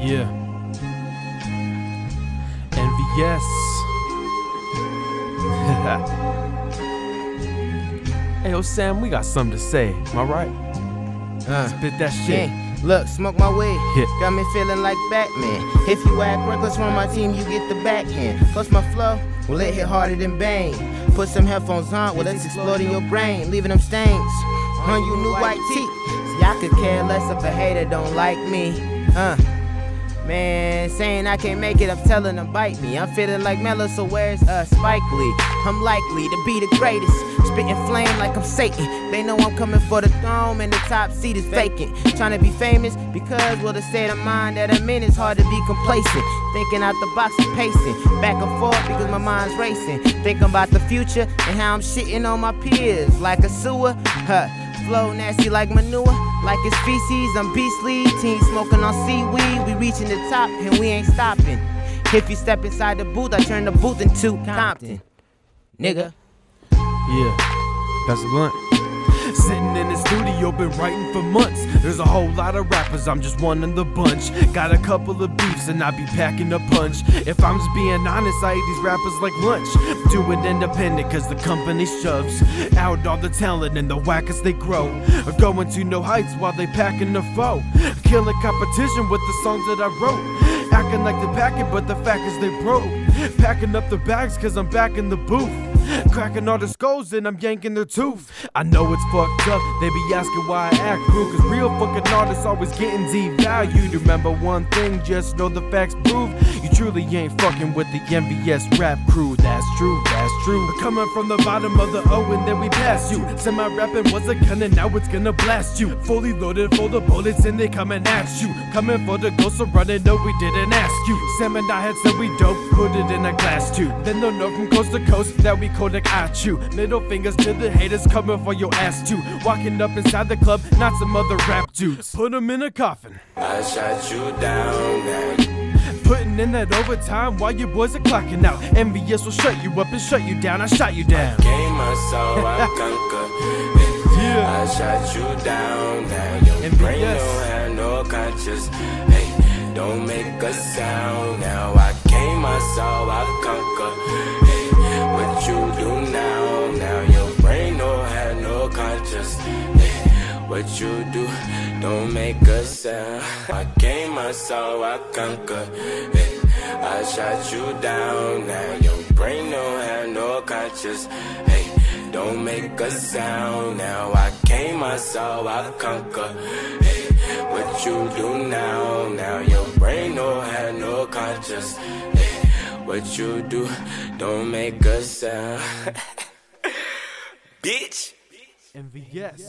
Yeah. Envious. hey, yo, Sam, we got something to say. Am I right? Uh, Spit that shit. Yeah. Look, smoke my way. yeah. got me feeling like Batman. If you act reckless on my team, you get the backhand. Plus my flow, well it hit harder than Bane. Put some headphones on, well it's exploding your brain, leaving them stains on your new white teeth. See, I could care less if a hater don't like me. Huh? Man, saying I can't make it, I'm telling them bite me. I'm feeling like Mello, so where's uh Spike Lee? I'm likely to be the greatest. Spitting flame like I'm Satan. They know I'm coming for the throne and the top seat is vacant. Trying to be famous because, well, the state of mind that I'm in is hard to be complacent. Thinking out the box and pacing. Back and forth because my mind's racing. Thinking about the future and how I'm shitting on my peers like a sewer. Huh. Flow nasty like manure, like it's feces. I'm beastly. Team smoking on seaweed. We reaching the top and we ain't stopping. If you step inside the booth, I turn the booth into Compton. Nigga. Yeah, that's a blunt. Sitting in the studio, been writing for months. There's a whole lot of rappers, I'm just one in the bunch. Got a couple of beefs, and I be packing a punch. If I'm just being honest, I eat these rappers like lunch. Do it independent, cause the company shoves out all the talent and the wackest they grow. Going to no heights while they packing the foe. Killing competition with the songs that I wrote. Acting like they pack it, but the fact is they broke. Packing up the bags, cause I'm back in the booth. Cracking all the skulls and I'm yanking their tooth. I know it's fucked up, they be asking why I act rude. Cause real fucking artists always getting devalued. Remember one thing, just know the facts prove you truly ain't fucking with the NVS rap crew. That's true, that's true. Coming from the bottom of the O and then we pass you. Semi rapping was a gun and now it's gonna blast you. Fully loaded for the bullets and they coming at you. Coming for the ghost of running, no, we didn't ask you. Sam and I had said we dope, put it in a glass tube. Then they'll know from coast to coast that we Kodak at you. Middle fingers to the haters coming for your ass too. Walking up inside the club, not some other rap dudes. Put 'em in a coffin. I shot you down now. Putting in that overtime while your boys are clocking out. NVS will shut you up and shut you down. I shot you down. Game my soul, I conquer. Yeah. I shot you down now. Your brain NVS. don't have no conscience. Hey, don't make a sound now. I came my soul, I conquer. What you do? Don't make a sound. I came my soul, I conquer. Hey, I shot you down now. Your brain don't have no conscience. Hey, don't make a sound now. I came my soul, I conquer. Hey, what you do now? Now your brain don't have no conscience. Hey, what you do? Don't make a sound. Bitch. NVS.